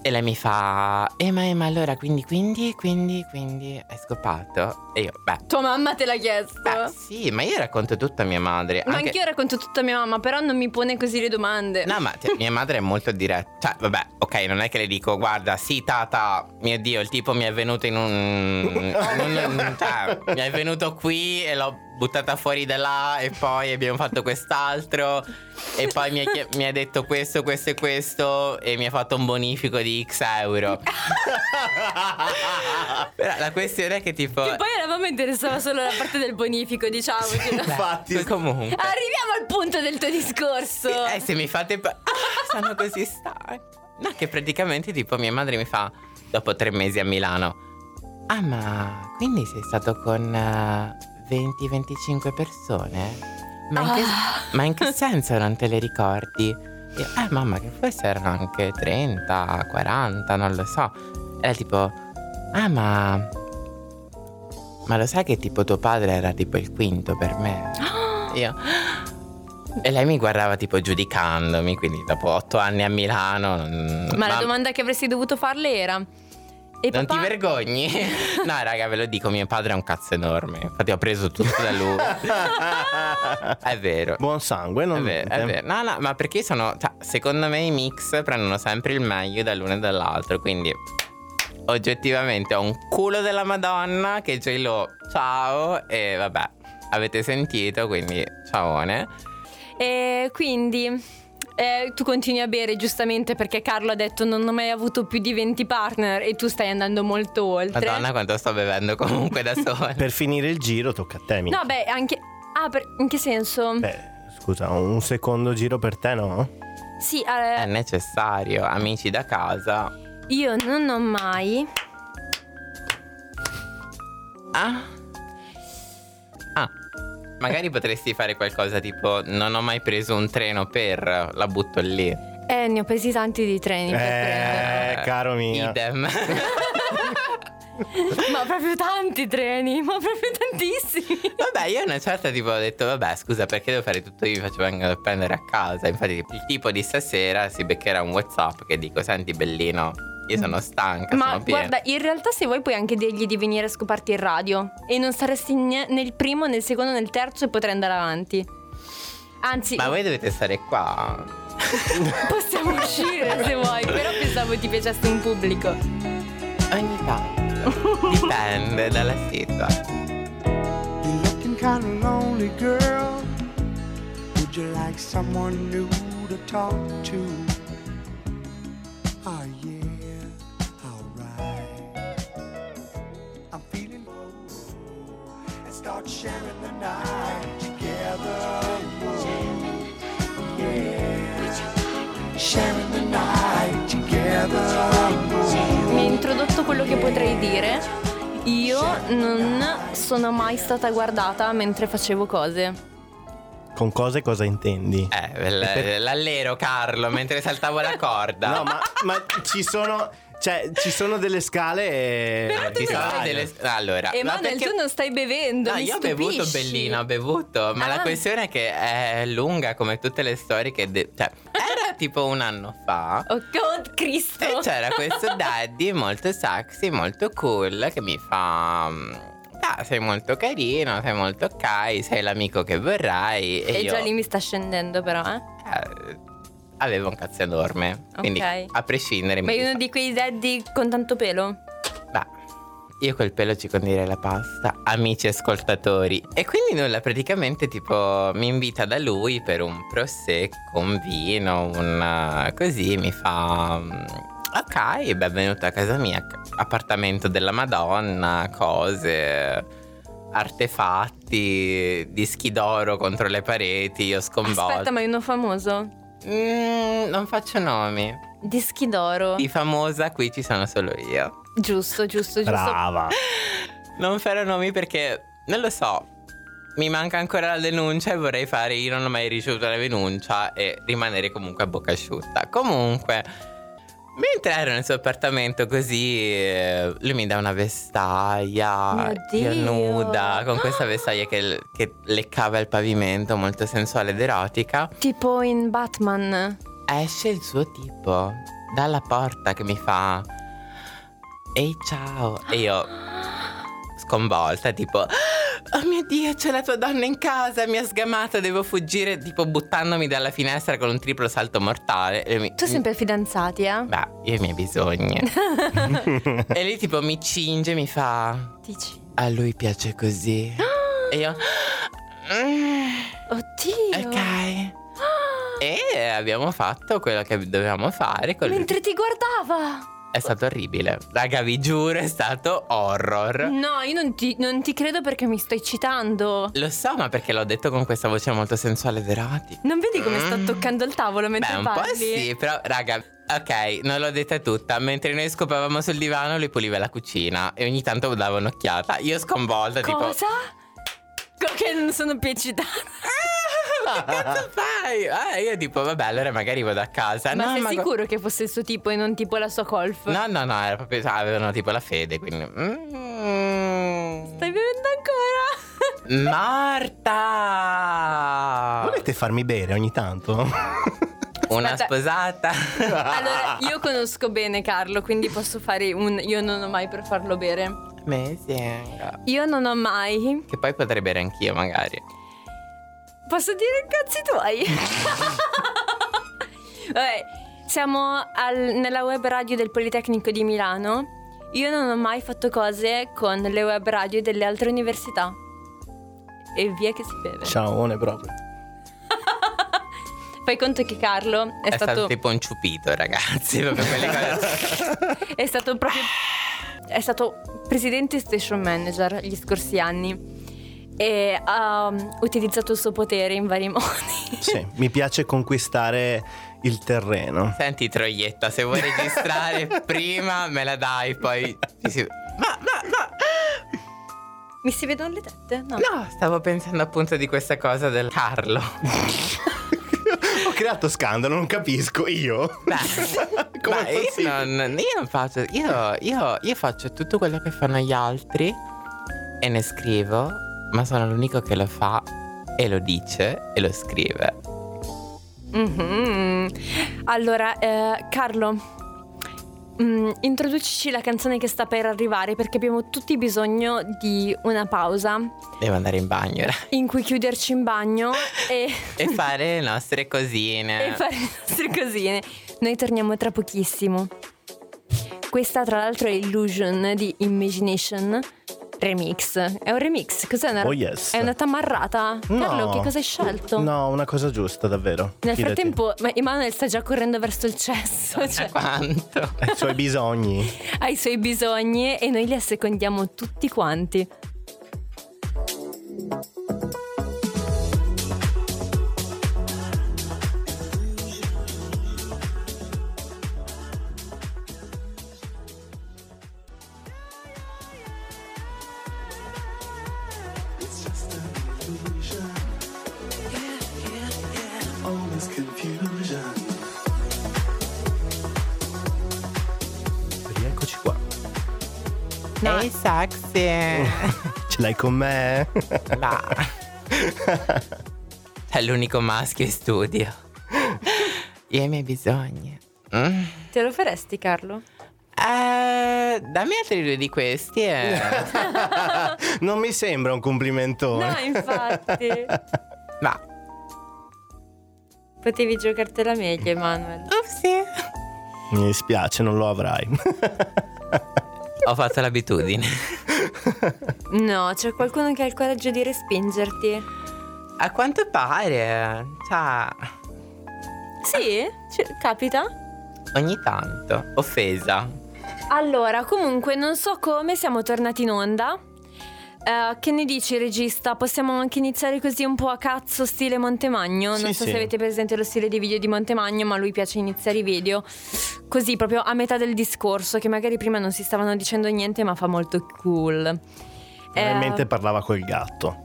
E lei mi fa. Eh, ma, eh, ma allora, quindi, quindi, quindi, quindi, hai scopato? E io, beh. Tua mamma te l'ha chiesto. Beh, sì, ma io racconto tutto a mia madre. Ma anche- anch'io racconto tutto a mia mamma, però non mi pone così le domande. No, ma mia madre è molto diretta. Cioè, vabbè, ok, non è che le dico, guarda, sì, tata, mio Dio, il tipo mi è venuto in un. in un- cioè, mi è venuto qui e l'ho buttata fuori da là e poi abbiamo fatto quest'altro. E poi mi ha, chie- mi ha detto questo, questo e questo e mi ha fatto un bonifico di X euro. Però la questione è che tipo. Che poi mamma interessava solo la parte del bonifico, diciamoci. Infatti, Comunque. Arriviamo al punto del tuo discorso. Eh, se mi fate. pa- sono così stanchi. No, che praticamente, tipo, mia madre mi fa dopo tre mesi a Milano. Ah, ma quindi sei stato con eh, 20-25 persone? Ma in, che, ma in che senso non te le ricordi? Io, eh, mamma, che forse erano anche 30, 40, non lo so. Era tipo, ah, ma. Ma lo sai che tipo tuo padre era tipo il quinto per me? Io. E lei mi guardava tipo giudicandomi, quindi dopo otto anni a Milano. non- Ma la domanda che avresti dovuto farle era: E Non papà? ti vergogni? no, raga, ve lo dico, mio padre è un cazzo enorme. Infatti ho preso tutto da lui. è vero. buon sangue, non È vero, è vero. No, no, ma perché sono. cioè, secondo me i mix prendono sempre il meglio dall'uno e dall'altro. Quindi, oggettivamente, ho un culo della Madonna che J-Lo, ciao. E vabbè, avete sentito, quindi ciaone. E quindi eh, tu continui a bere giustamente perché Carlo ha detto non ho mai avuto più di 20 partner e tu stai andando molto oltre. Madonna, quanto sto bevendo comunque da sola. Per finire il giro tocca a te, mica. No, beh, anche... Ah, per- in che senso? Beh, scusa, un secondo giro per te, no? Sì, È eh, necessario, amici da casa. io non ho mai... Ah. Magari potresti fare qualcosa tipo non ho mai preso un treno per la butto lì. Eh, ne ho presi tanti di treni. Eh, caro mio. Idem. Ma proprio tanti treni, ma proprio tantissimi. Vabbè, io a una certa tipo ho detto, vabbè, scusa, perché devo fare tutto io? Mi faccio venire a prendere a casa. Infatti, il tipo di stasera si beccherà un WhatsApp che dico, senti bellino, io sono stanca, Ma sono guarda, in realtà se vuoi puoi anche dirgli di venire a scoparti in radio e non saresti ne- nel primo, nel secondo, nel terzo e potrai andare avanti. Anzi, Ma voi dovete stare qua. possiamo uscire se vuoi, però pensavo ti piacesse in pubblico. Ogni tanto. Dipende dalla situazione. You're looking kind of lonely, girl. Would you like someone new to talk to? Oh, yeah, start sharing the night together. Yeah, sharing the night together. Mi hai introdotto quello che potrei dire. Io non sono mai stata guardata mentre facevo cose. Con cose cosa intendi? Eh, l- l'allero Carlo mentre saltavo la corda. No, ma, ma ci sono. Cioè, ci sono delle scale. e- Ci sono Dai. delle... Allora, ma Emanuele, perché- tu non stai bevendo. No, mi io ho bevuto stupisci. bellino, ho bevuto, ma Ah. la questione è che è lunga come tutte le storie che... de- cioè, era tipo un anno fa Oh, oh, Cristo. e c'era questo daddy molto sexy, molto cool che mi fa... mm, Ah, sei molto carino, sei molto ok, sei l'amico che vorrai. E, E io già lì mi sta scendendo però, eh. eh, avevo un cazzo enorme. Quindi Ok. a prescindere Ma è uno di quei daddy con tanto pelo? Beh, io col pelo ci condirei la pasta, amici ascoltatori. E quindi nulla, praticamente tipo mi invita da lui per un prosecco, un vino, un uh, così, mi fa... mm, Ok, benvenuto a casa mia, appartamento della Madonna, cose, artefatti, dischi d'oro contro le pareti, io sconvolto. Aspetta, ma è uno famoso? Mm, non faccio nomi. Dischi d'oro. Di famosa qui ci sono solo io. Giusto, giusto, giusto. Brava. Non farò nomi perché non lo so. Mi manca ancora la denuncia e vorrei fare io non ho mai ricevuto la denuncia e rimanere comunque a bocca asciutta. Comunque, mentre ero nel suo appartamento così, eh, lui mi dà una vestaglia io nuda con questa vestaglia che, che leccava il pavimento molto sensuale ed erotica. Tipo in Batman. Esce il suo tipo dalla porta che mi fa Ehi ciao E io sconvolta tipo Oh mio Dio c'è la tua donna in casa Mi ha sgamato devo fuggire Tipo buttandomi dalla finestra con un triplo salto mortale mi- Tu sempre fidanzati, eh? Beh io ho i miei bisogni E lì tipo mi cinge Mi fa Dici. A lui piace così E io "Mm, Oddio. Ok E abbiamo fatto quello che dovevamo fare con lui. Mentre ti guardava. È stato orribile. Raga, vi giuro, è stato horror. No, io non ti, non ti credo perché mi sto eccitando. Lo so, ma perché l'ho detto con questa voce molto sensuale erotica. Non vedi come sto toccando il tavolo mentre Beh, un parli? po' sì, però, raga, ok, non l'ho detta tutta. Mentre noi scopavamo sul divano, lui puliva la cucina e ogni tanto dava un'occhiata. Io sconvolta, tipo. Cosa? Co- Che non sono più eccitata. Che cazzo fai? Ah, io tipo, vabbè, allora magari vado a casa. Ma no, sei ma sicuro che fosse il suo tipo e non tipo la sua golf? No, no, no, era proprio, avevano tipo la fede, quindi. Mm. Stai bevendo ancora? Marta! Volete farmi bere ogni tanto? Una Aspetta. sposata. Allora, io conosco bene Carlo, quindi posso fare un io non ho mai per farlo bere. Amazing. Io non ho mai. Che poi potrei bere anch'io, magari. Posso dire cazzi tuoi? Vabbè, siamo al- nella web radio del Politecnico di Milano. Io non ho mai fatto cose con le web radio delle altre università. E via che si beve. Ciaone proprio. Fai conto che Carlo è, È, stato... stato, tipo un ciupito, ragazzi. Proprio quelle cose. è stato proprio è stato presidente station manager gli scorsi anni e ha um, utilizzato il suo potere in vari modi. Sì, mi piace conquistare il terreno. Senti, Troietta, se vuoi registrare prima me la dai, poi. Ma, ma, ma. Mi si vedono le tette? No. No, stavo pensando appunto di questa cosa del Carlo. creato scandalo, non capisco io. Come Ma è io, non, io non faccio. Io, io- io faccio tutto quello che fanno gli altri e ne scrivo, ma sono l'unico che lo fa e lo dice e lo scrive. Mhm. Allora, eh, Carlo, mm, introducici la canzone che sta per arrivare perché abbiamo tutti bisogno di una pausa Devo andare in bagno ora. in cui chiuderci in bagno e, e fare le nostre cosine. e fare le nostre cosine. Noi torniamo tra pochissimo. Questa tra l'altro è Illusion di Imagination Remix. È un remix, cos'è? Una, Oh, yes. È una tamarrata? Carlo, No. che cosa hai scelto? No, una cosa giusta, davvero. Nel Fidati. frattempo, ma Emanuele sta già correndo verso il cesso, cioè Quanto? Ha i suoi bisogni. ha i suoi bisogni e noi li assecondiamo tutti quanti. Ehi, sexy. Ce l'hai con me? Ma. È l'unico maschio in studio. Io e i miei bisogni. Mm. Te lo faresti, Carlo? Eh, dammi altri due di questi e... non mi sembra un complimentone. No, infatti. Ma, Potevi giocartela meglio, Emanuele. sì. Mi dispiace, non lo avrai. Ho fatto l'abitudine. No, c'è qualcuno che ha il coraggio di respingerti. A quanto pare, cioè, Sì? Ci- capita? ogni tanto, offesa. Allora, comunque, non so come siamo tornati in onda. Eh, che ne dici, regista? Possiamo anche iniziare così un po' a cazzo, stile Montemagno? Sì, non so sì. se avete presente lo stile di video di Montemagno, ma a lui piace iniziare i video così, proprio a metà del discorso, che magari prima non si stavano dicendo niente, ma fa molto cool. Eh, Probabilmente parlava col gatto.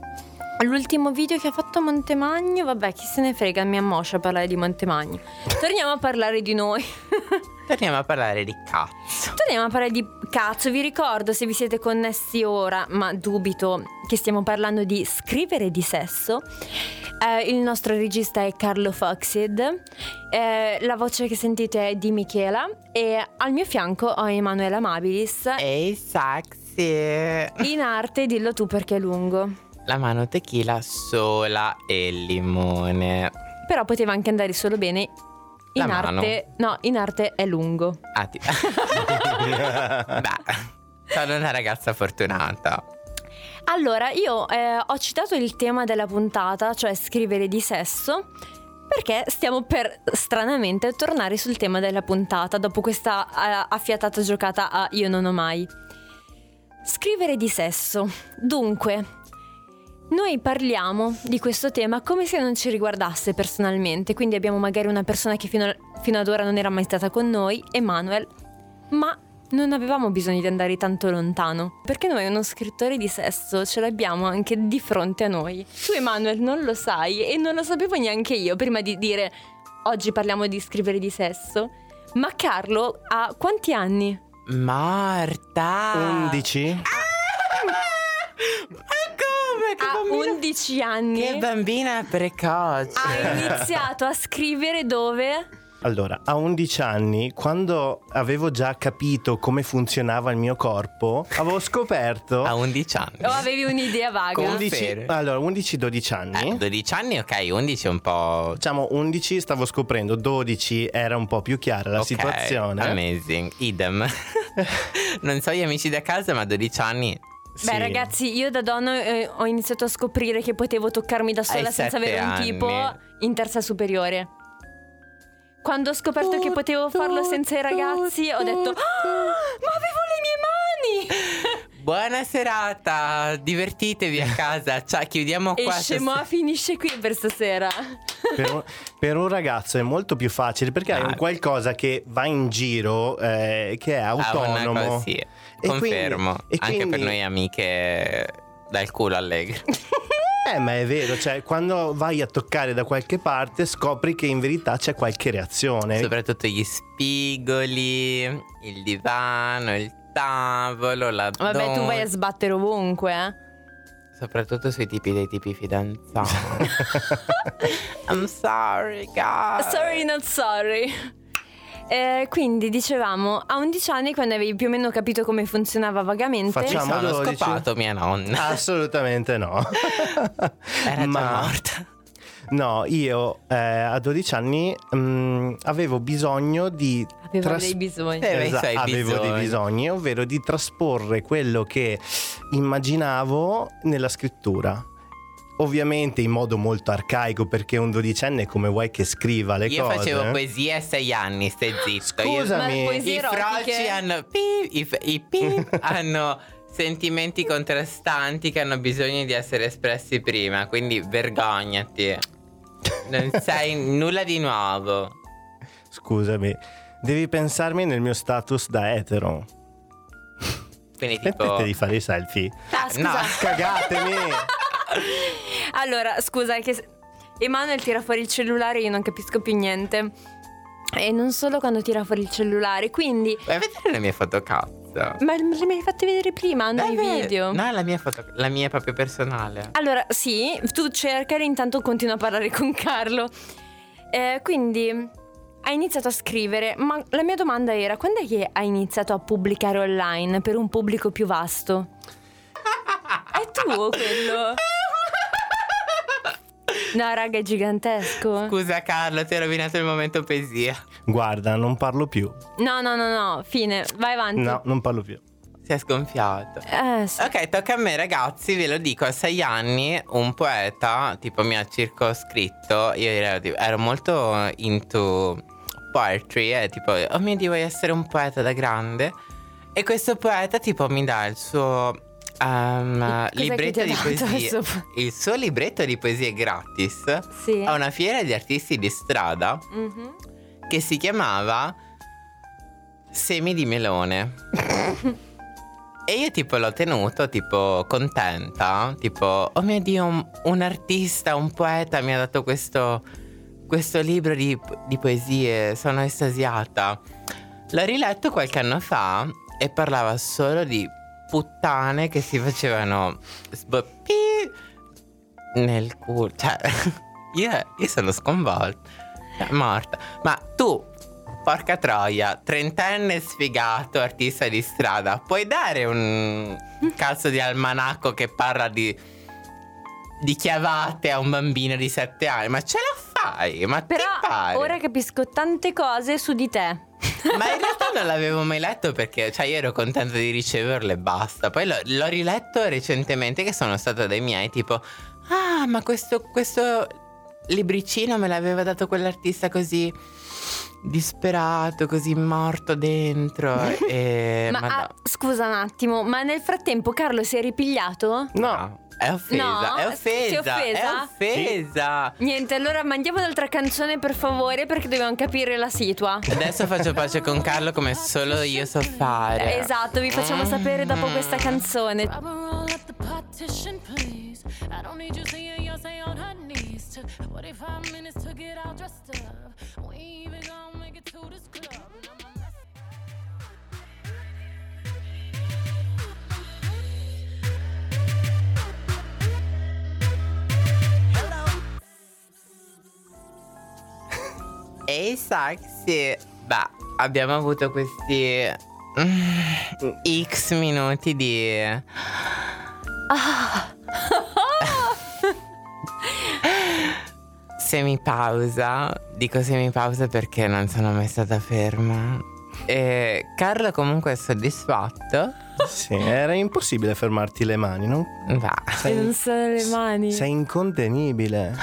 L'ultimo video che ha fatto Montemagno, vabbè, chi se ne frega, mi ammoscia parlare di Montemagno. Torniamo a parlare di noi. Torniamo a parlare di cazzo. Torniamo a parlare di cazzo. Vi ricordo se vi siete connessi ora, ma dubito che stiamo parlando di scrivere di sesso. Eh, il nostro regista è Carlo Foxid. Eh, la voce che sentite è di Michela. E al mio fianco ho Emanuela Amabilis. Ehi, sexy. In arte, dillo tu perché è lungo. La mano tequila sola e limone. Però poteva anche andare solo bene. In La mano. arte, no, in arte è lungo. Ah, ti... Beh, sono una ragazza fortunata. Allora, io eh, ho citato il tema della puntata, cioè scrivere di sesso, perché stiamo per stranamente tornare sul tema della puntata dopo questa eh, affiatata giocata a Io non ho mai. Scrivere di sesso. Dunque, noi parliamo di questo tema come se non ci riguardasse personalmente, quindi abbiamo magari una persona che fino, fino ad ora non era mai stata con noi, Emanuel, ma non avevamo bisogno di andare tanto lontano, perché noi uno scrittore di sesso ce l'abbiamo anche di fronte a noi. Tu Emanuel non lo sai e non lo sapevo neanche io prima di dire oggi parliamo di scrivere di sesso, ma Carlo ha quanti anni? Marta. 11? Ma come? Che Ha bambina, 11 anni. che bambina precoce. Ha iniziato a scrivere dove? Allora, a 11 anni, quando avevo già capito come funzionava il mio corpo, avevo scoperto... A 11 anni. O avevi un'idea vaga? 11, Confermo. allora, 11-12 anni. Eh, 12 anni, ok, 11 è un po'. Diciamo 11 stavo scoprendo, 12 era un po' più chiara la Ok, situazione. Amazing, idem. non so gli amici da casa, ma a 12 anni. Sì. Beh, ragazzi, io da donna eh, ho iniziato a scoprire che potevo toccarmi da sola Ai senza avere un anni. tipo in terza superiore. Quando ho scoperto che potevo farlo senza i ragazzi, ho detto: "Ah, Ma avevo le mie mani! Buona serata, divertitevi a casa. Ciao, chiudiamo E qua. scema finisce qui per stasera. Per un, per un ragazzo è molto più facile perché hai Ah. un qualcosa che va in giro, eh, che è Ah, una autonomo. cosa- sì, E confermo. quindi- e Anche per quindi- noi amiche dal culo allegro. Eh, ma è vero, cioè quando vai a toccare da qualche parte scopri che in verità c'è qualche reazione. Soprattutto gli spigoli, il divano, il tavolo, la Vabbè, tu vai a sbattere ovunque, eh. Soprattutto sui tipi dei tipi fidanzati. I'm sorry, guys. Sorry, not sorry. Eh, quindi dicevamo, a 11 anni, quando avevi più o meno capito come funzionava vagamente, Facciamo Sono 12. scopato mia nonna. Assolutamente no. Era già Ma- morta. No, io eh, a 12 anni mm, avevo bisogno di aveva tras- dei bisogni. Eh, i Esa- suoi avevo bisogni. dei bisogni, ovvero di trasporre quello che immaginavo nella scrittura. Ovviamente in modo molto arcaico perché un dodicenne come vuoi che scriva le Io cose. facevo poesia a sei anni, stai zitto. Io- Scusami. Poesie I froci hanno pi- i, i pi hanno sentimenti contrastanti che hanno bisogno di essere espressi prima, quindi vergognati. Non sai nulla di nuovo. Scusami, devi pensarmi nel mio status da etero. Quindi tipo Smettete di fare i selfie. Ah, scusa. No. Cagatemi! Allora, scusa, è che Emanuele tira fuori il cellulare e io non capisco più niente. E non solo quando tira fuori il cellulare, quindi... Vuoi vedere le mie foto cazzo? Ma le hai fatte vedere prima, non i Vabbè, video. No, la mia foto, la mia proprio personale. Allora, sì, tu cercali, intanto continua a parlare con Carlo. Eh, quindi hai iniziato a scrivere, ma la mia domanda era: quando è che hai iniziato a pubblicare online per un pubblico più vasto? È tuo quello? No, raga, è gigantesco. Scusa Carlo, ti ho rovinato il momento poesia. Guarda, non parlo più. No, no, no, no, fine, vai avanti. No, non parlo più. Si è sgonfiato. Eh, sì. Ok, tocca a me ragazzi, ve lo dico, a sei anni un poeta tipo mi ha circoscritto, io ero, tipo- ero molto into poetry e tipo, oh mio Dio, voglio essere un poeta da grande. E questo poeta tipo mi dà il suo ti libretto di poesie. il suo- libretto di poesie gratis Sì. a una fiera di artisti di strada Mhm. che si chiamava Semi di melone. e io tipo l'ho tenuto, tipo contenta, tipo, oh mio Dio, un, un artista, un poeta mi ha dato questo, questo libro di, di poesie, sono estasiata. L'ho riletto qualche anno fa e parlava solo di puttane che si facevano sboppi nel culo. Cioè, io, io sono sconvolta. Cioè, morta. Ma tu, porca troia, trentenne sfigato, artista di strada, puoi dare un cazzo di almanacco che parla di, di chiavate a un bambino di sette anni? Ma ce la fai? Ma Però ti pare? ora capisco tante cose su di te. Ma in realtà non l'avevo mai letto perché cioè, io ero contenta di riceverlo e basta. Poi l'ho, l'ho riletto recentemente che sono stata dai miei tipo Ah ma questo, questo libricino me l'aveva dato quell'artista così disperato, così morto dentro e... ma Madonna. ah, scusa un attimo, ma nel frattempo Carlo si è ripigliato? No. È offesa, No? è offesa, offesa? è offesa. Niente, allora mandiamo un'altra canzone per favore perché dobbiamo capire la situa. Adesso faccio pace con Carlo come solo io so fare. Esatto, vi facciamo sapere dopo questa canzone. I don't need you seeing Beyonce on her knees. Took 45 minutes to get all dressed up. We ain't even gonna make it to this club. Ehi sexy Beh abbiamo avuto questi mm, X minuti di Semipausa Dico semipausa perché non sono mai stata ferma e Carlo comunque è soddisfatto Sì, era impossibile fermarti le mani, no? Va E non sono le mani. Sei incontenibile.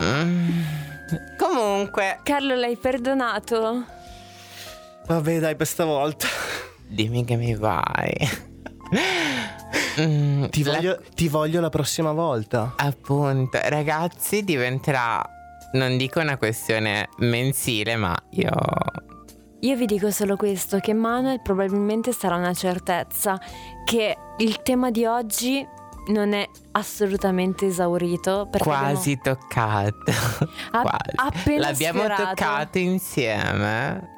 Mm. Comunque Carlo, l'hai perdonato? Vabbè, dai, per stavolta. Dimmi che mi vai Mm, Ti la- voglio, ti voglio la prossima volta. Appunto, ragazzi, diventerà, non dico una questione mensile, ma io... Io vi dico solo questo, che Manuel probabilmente sarà una certezza che il tema di oggi non è assolutamente esaurito. Quasi toccato. App- Quasi. appena L'abbiamo sfiorato. toccato insieme.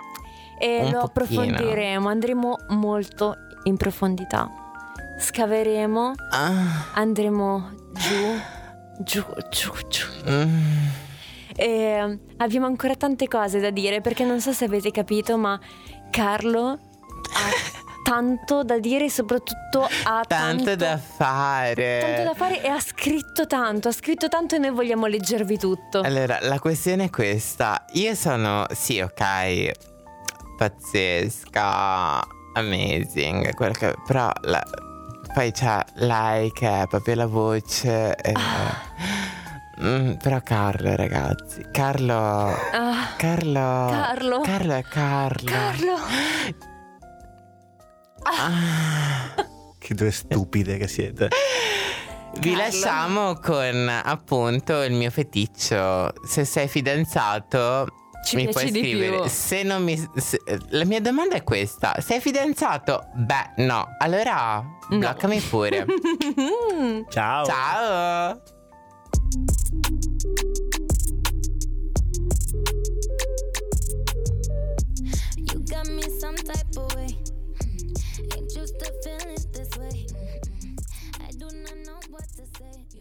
E Un lo pochino. approfondiremo, andremo molto in profondità. Scaveremo, Ah. andremo giù, giù, giù, giù. Mm. E abbiamo ancora tante cose da dire perché non so se avete capito, ma Carlo ha tanto da dire e soprattutto ha Tanto tanto, da fare. tanto da fare e ha scritto tanto, ha scritto tanto e noi vogliamo leggervi tutto. Allora, la questione è questa. Io sono, sì, ok, pazzesca, amazing, quello che- però la- poi c'è lei che è proprio la voce. e- Mm, però Carlo, ragazzi, Carlo... Ah, Carlo... Carlo. Carlo è Carlo. Carlo. Che due stupide che siete. Vi Carlo. lasciamo con appunto il mio feticcio. Se sei fidanzato, Ci mi piace puoi di scrivere. più. Se non mi. se- la mia domanda è questa: sei fidanzato? Beh, no. Allora, bloccami pure. Ciao. Ciao.